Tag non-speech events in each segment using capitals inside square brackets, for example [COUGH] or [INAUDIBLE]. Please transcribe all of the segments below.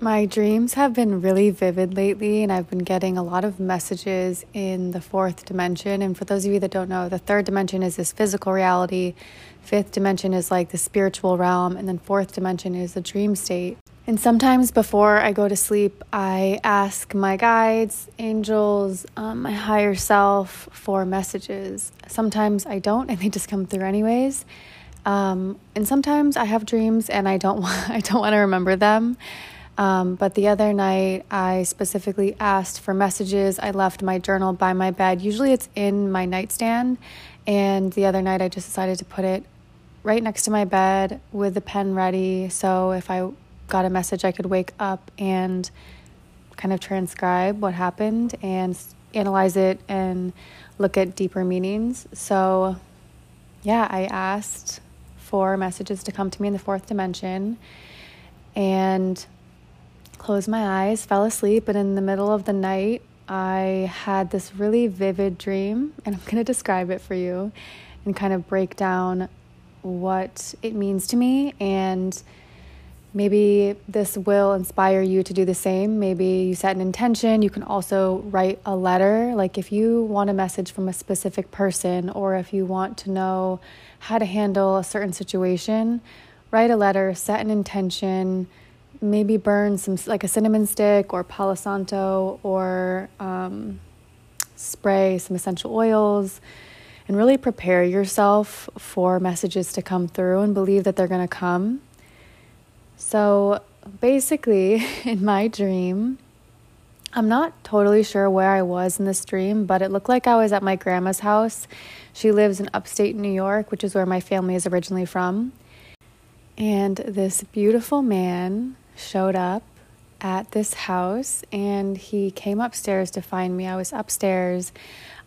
My dreams have been really vivid lately, and I've been getting a lot of messages in the fourth dimension. And for those of you that don't know, the third dimension is this physical reality, fifth dimension is like the spiritual realm, and then fourth dimension is the dream state. And sometimes before I go to sleep, I ask my guides, angels, um, my higher self for messages. Sometimes I don't, and they just come through anyways. Um, and sometimes I have dreams and I don't [LAUGHS] want, I don't want to remember them. Um, but the other night, I specifically asked for messages. I left my journal by my bed. Usually it's in my nightstand. And the other night, I just decided to put it right next to my bed with the pen ready. So if I got a message, I could wake up and kind of transcribe what happened and analyze it and look at deeper meanings. So, yeah, I asked for messages to come to me in the fourth dimension. And closed my eyes, fell asleep, and in the middle of the night, I had this really vivid dream, and I'm going to describe it for you and kind of break down what it means to me. And maybe this will inspire you to do the same. Maybe you set an intention. You can also write a letter. Like if you want a message from a specific person, or if you want to know how to handle a certain situation, write a letter, set an intention maybe burn some like a cinnamon stick or palo santo or um, spray some essential oils and really prepare yourself for messages to come through and believe that they're going to come. So basically [LAUGHS] in my dream i'm not totally sure where i was in this dream but it looked like i was at my grandma's house. She lives in upstate new york which is where my family is originally from. And this beautiful man showed up at this house and he came upstairs to find me. I was upstairs.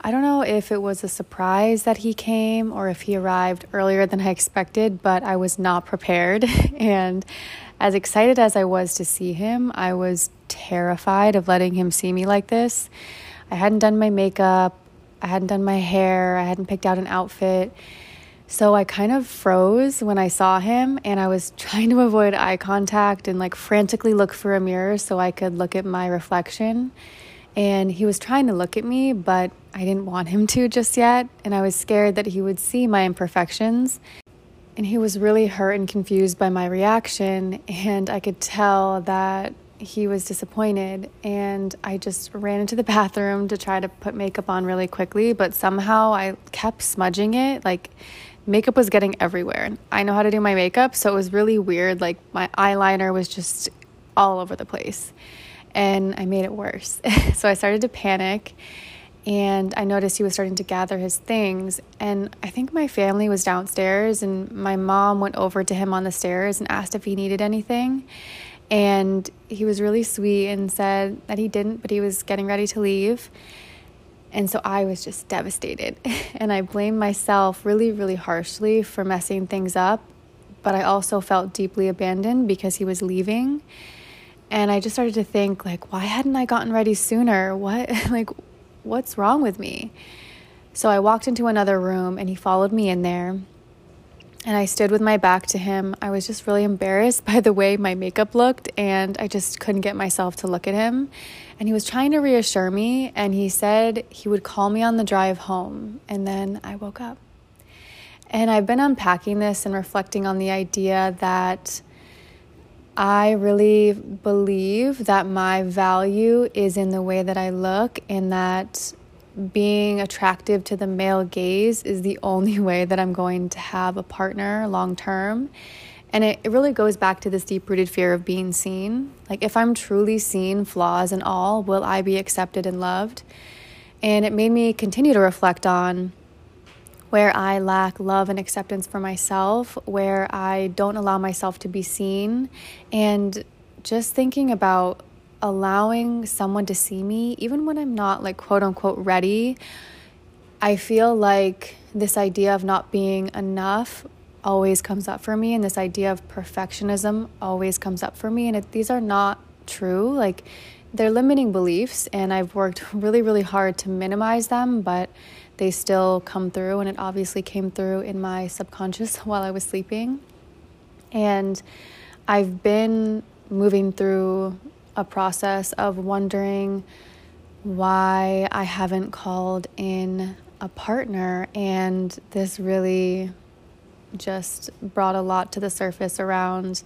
I don't know if it was a surprise that he came or if he arrived earlier than I expected, but I was not prepared. [LAUGHS] and as excited as I was to see him, I was terrified of letting him see me like this. I hadn't done my makeup, I hadn't done my hair, I hadn't picked out an outfit. So I kind of froze when I saw him and I was [LAUGHS] trying to avoid eye contact and like frantically look for a mirror so I could look at my reflection. And he was trying to look at me, but I didn't want him to just yet. And I was scared that he would see my imperfections. And he was really hurt and confused by my reaction. And I could tell that he was disappointed. And I just ran into the [LAUGHS] bathroom to try to put makeup on really quickly. But somehow I kept smudging it. Like, makeup was getting everywhere. I know how to do my makeup, so it was really weird. Like my eyeliner was just all over the place. And I made it worse. [LAUGHS] so I started to panic and I noticed he was starting to gather his things. And I think my family was downstairs, and my mom went over to him on the stairs and asked if he needed anything. And he was really sweet and said that he didn't, but he was getting ready to leave. And so I was just devastated. [LAUGHS] And I blamed myself really, really harshly for messing things up. But I also felt deeply abandoned because he was leaving. And I just started to think, like, why hadn't I gotten ready sooner? What, [LAUGHS] like, what's wrong with me? So I walked into another room and he followed me in there. And I stood with my back to him. I was just really embarrassed [LAUGHS] by the way my makeup looked, and I just couldn't get myself to look at him. And he was trying to reassure me, and he said he would call me on the drive home. And then I woke up. And I've been unpacking this and reflecting on the idea that I really believe that my value is in the way that I look, and that being attractive to the male gaze is the [LAUGHS] only way that I'm going to have a partner long term. And it, it really goes back to this deep rooted fear of being seen. Like, if I'm truly seen, flaws and all, will I be accepted and loved? And it made me continue to reflect on where I lack love and acceptance for myself, where I don't allow myself to be seen, and just thinking about allowing someone to see me, even when I'm not like quote unquote ready. I feel like this idea of not being enough always comes up for me and this idea of perfectionism always comes up for me and it, these are not true like they're limiting beliefs and I've worked [LAUGHS] really really hard to minimize them but they still come through and it obviously came through in my subconscious [LAUGHS] while I was sleeping and I've been moving through a process of wondering why I haven't called in a partner. And this really just brought a lot to the surface around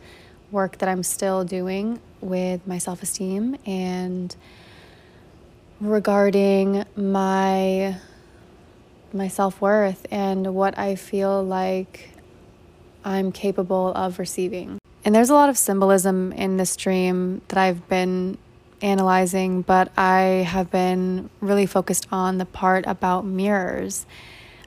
work that I'm still doing with my self esteem and regarding my my self-worth and what I feel like I'm capable of receiving. And there's a lot of symbolism in this dream that I've been analyzing, but I have been really focused on the part about mirrors.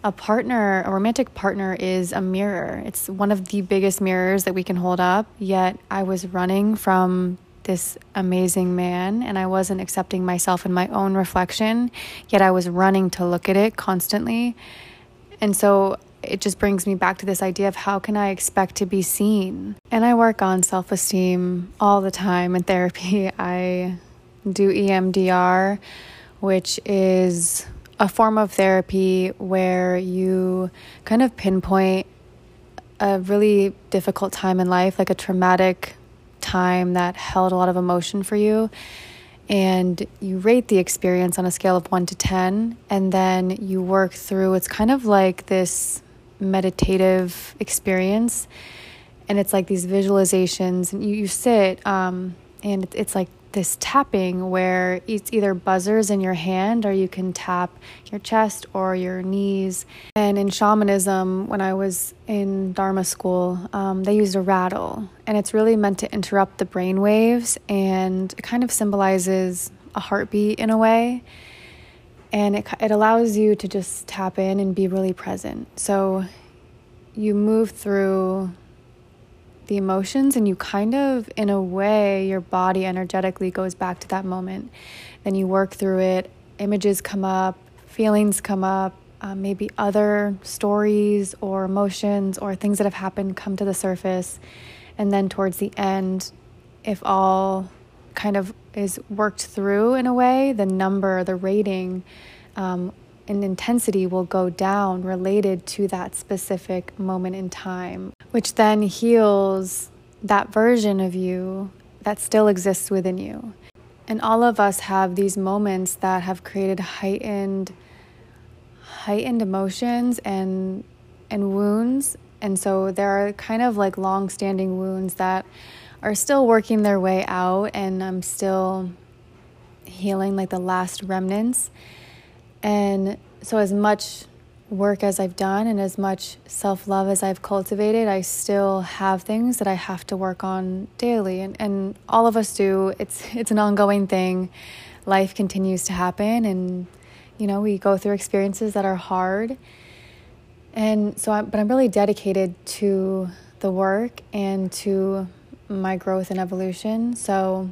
A partner, a romantic partner, is a mirror. It's one of the biggest mirrors that we can hold up. Yet I was running from this amazing man and I wasn't accepting myself in my own reflection, yet I was running to look at it constantly. And so it just brings me back to this idea of how can I expect to be seen? And I work on self esteem all the time in therapy. [LAUGHS] I do EMDR, which is a form of therapy where you kind of pinpoint a really difficult time in life, like a traumatic time that held a lot of emotion for you. And you rate the experience on a scale of one to 10, and then you work through it's kind of like this meditative experience. And it's like these visualizations, and you, you sit, um, and it's like this tapping where it's either buzzers in your hand or you can tap your chest or your knees. And in shamanism, when I was in Dharma school, um, they used a rattle, and it's really meant to interrupt the brain waves and it kind of symbolizes a heartbeat in a way. And it, it allows you to just tap in and be really present. So you move through the emotions and you kind of in a way your body energetically goes back to that moment. Then you work through it. Images come up feelings come up um, maybe other stories or emotions or things that have happened come to the surface. And then towards the end if all kind of is worked through in a way the number the rating um, and intensity will go down related to that specific moment in time, which then heals that version of you that still exists within you. And all of us have these moments that have created heightened heightened emotions and and wounds. And so there are kind of like long-standing wounds that are still working their way out and I'm still healing like the last remnants. And so, as much work as I've done and as much self love as I've cultivated, I still have things that I have to work on daily. And, and all of us do. It's, it's an ongoing thing. Life continues to happen, and you know, we go through experiences that are hard. And so, I, but I'm really dedicated to the work and to my growth and evolution. So,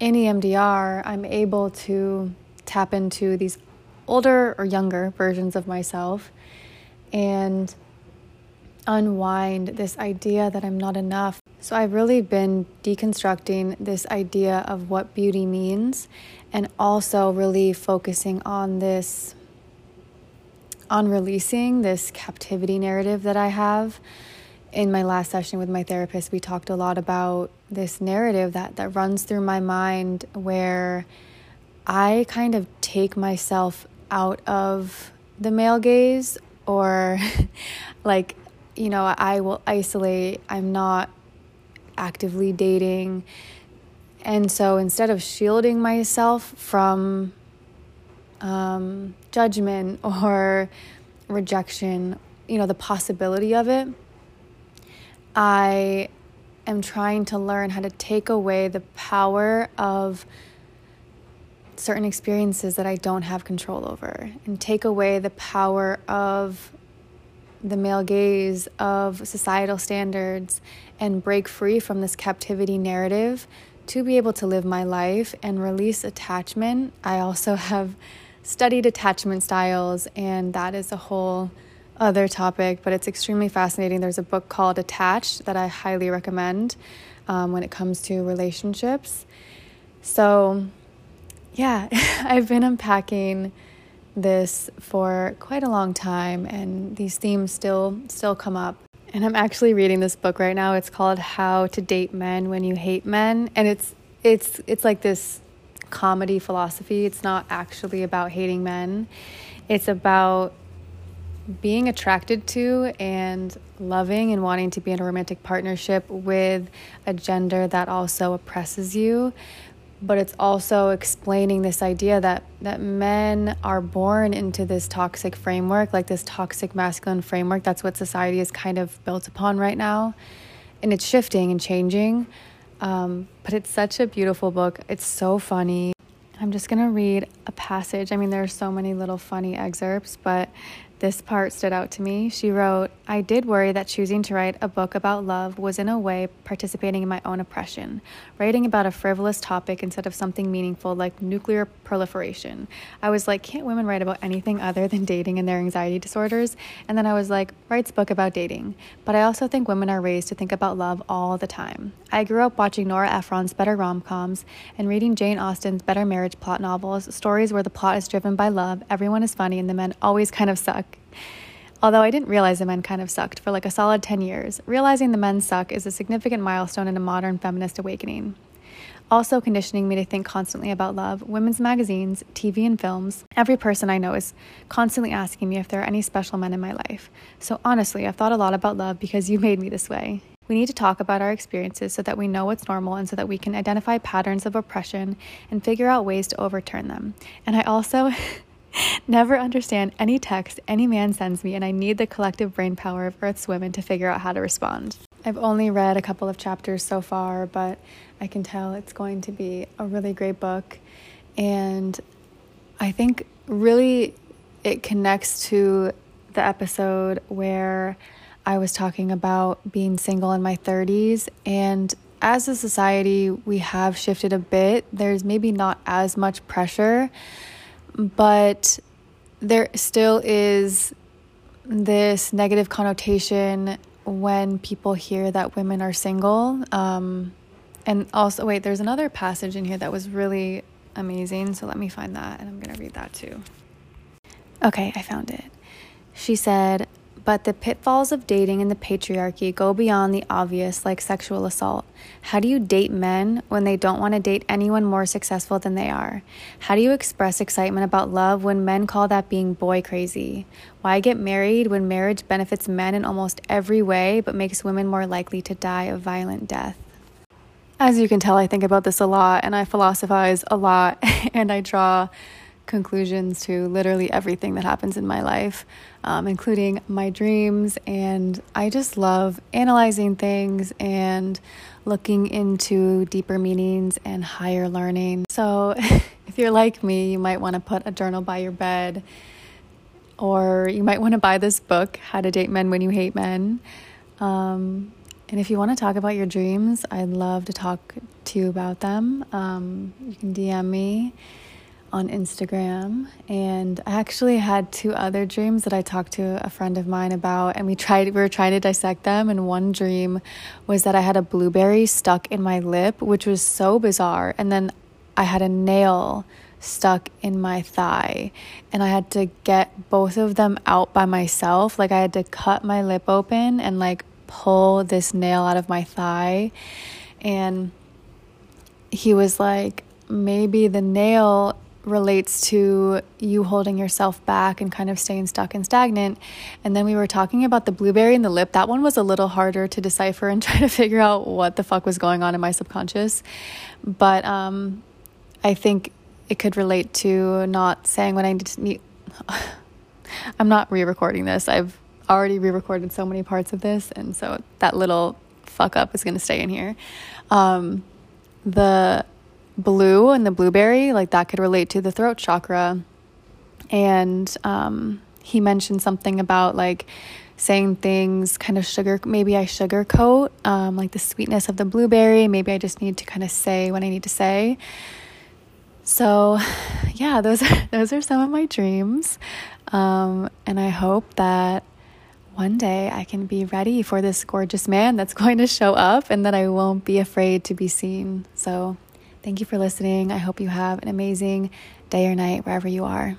in EMDR, I'm able to tap into these older or younger versions of myself and unwind this idea that I'm not enough. So I've really been deconstructing this idea of what beauty means and also really focusing on this on releasing this captivity narrative that I have. In my last session with my therapist, we talked a lot about this narrative that that runs through my mind where I kind of take myself out of the male gaze or [LAUGHS] like you know I will isolate. I'm not actively dating. And so instead of shielding myself from um, judgment or rejection you know the possibility of it I am trying to learn how to take away the power of certain experiences that I don't have control over and take away the power of the male gaze, of societal standards, and break free from this captivity narrative to be able to live my life and release attachment. I also have studied attachment styles, and that is a whole other topic, but it's extremely fascinating. There's a book called Attached that I highly recommend um, when it comes to relationships. So, yeah, [LAUGHS] I've been unpacking this for quite a long time and these themes still still come up And I'm actually reading this book right now. It's called How to Date Men When You Hate Men, and it's it's it's like this comedy philosophy. It's not actually about hating men. It's about being attracted to and loving and wanting to be in a romantic partnership with a gender that also oppresses you but it's also explaining this idea that that men are born into this toxic framework like this toxic masculine framework. That's what society is kind of built upon right now. And it's shifting and changing. Um, but it's such a beautiful book. It's so funny. I'm just going to read a passage. I mean there are so many little funny excerpts but this part stood out to me. She wrote, I did worry that choosing to write a book about love was, in a way, participating in my own oppression, writing about a frivolous topic instead of something meaningful like nuclear proliferation. I was like, can't women write about anything other than dating and their anxiety disorders? And then I was like, writes book about dating. But I also think women are raised to think about love all the time. I grew up watching Nora Ephron's better rom coms and reading Jane Austen's better marriage plot novels, stories where the plot is driven by love, everyone is funny, and the men always kind of suck. Although I didn't realize the men kind of sucked for like a solid 10 years, realizing the men suck is a significant milestone in a modern feminist awakening. Also, conditioning me to think constantly about love, women's magazines, TV, and films. Every person I know is constantly asking me if there are any special men in my life. So, honestly, I've thought a lot about love because you made me this way. We need to talk about our experiences so that we know what's normal and so that we can identify patterns of oppression and figure out ways to overturn them. And I also [LAUGHS] Never understand any text any man sends me, and I need the collective brain power of Earth's women to figure out how to respond. I've only read a couple of chapters so far, but I can tell it's going to be a really great book. And I think really it connects to the episode where I was talking about being single in my 30s. And as a society, we have shifted a bit. There's maybe not as much pressure but there still is this negative connotation when people hear that women are single. Um, and also, wait, there's another passage in here that was really amazing. So let me find that and I'm going to read that too. Okay, I found it. She said, but the pitfalls of dating in the patriarchy go beyond the obvious, like sexual assault. How do you date men when they don't want to date anyone more successful than they are? How do you express excitement about love when men call that being boy crazy? Why get married when marriage benefits men in almost every way but makes women more likely to die a violent death? As you can tell, I think about this a lot and I philosophize a lot [LAUGHS] and I draw conclusions to literally everything that happens in my life, um, including my dreams. And I just love analyzing things and looking into deeper meanings and higher learning. So, [LAUGHS] if you're like me, you might want to put a journal by your bed, or you might want to buy this book, How to Date Men When You Hate Men. Um, and if you want to talk about your dreams, I'd love to talk to you about them. Um, you can DM me on Instagram. And I actually had two other dreams that I talked to a friend of mine about, and we tried we were trying to dissect them. And one dream was that I had a blueberry stuck in my lip, which was so bizarre. And then I had a nail stuck in my thigh, and I had to get both of them out by myself. Like I had to cut my lip open and like pull this nail out of my thigh. And he was like, maybe the nail relates to you holding yourself back and kind of staying stuck and stagnant. And then we were talking about the blueberry and the lip. That one was a little harder to decipher and [LAUGHS] try to figure out what the fuck was going on in my subconscious. But um, I think it could relate to not saying what I need. [LAUGHS] I'm not re recording this. I've already re recorded so many parts of this. And so that little fuck up is going to stay in here. Um, the blue and the blueberry, like that could relate to the throat chakra. And um, he mentioned something about like saying things kind of sugar, maybe I sugarcoat um, like the sweetness of the blueberry. Maybe I just need to kind of say what I need to say. So, yeah, those are, [LAUGHS] those are some of my dreams. Um, and I hope that one day I can be ready for this gorgeous man that's [LAUGHS] going to show up and that I won't be afraid to be seen. So, Thank you for listening. I hope you have an amazing day or night wherever you are.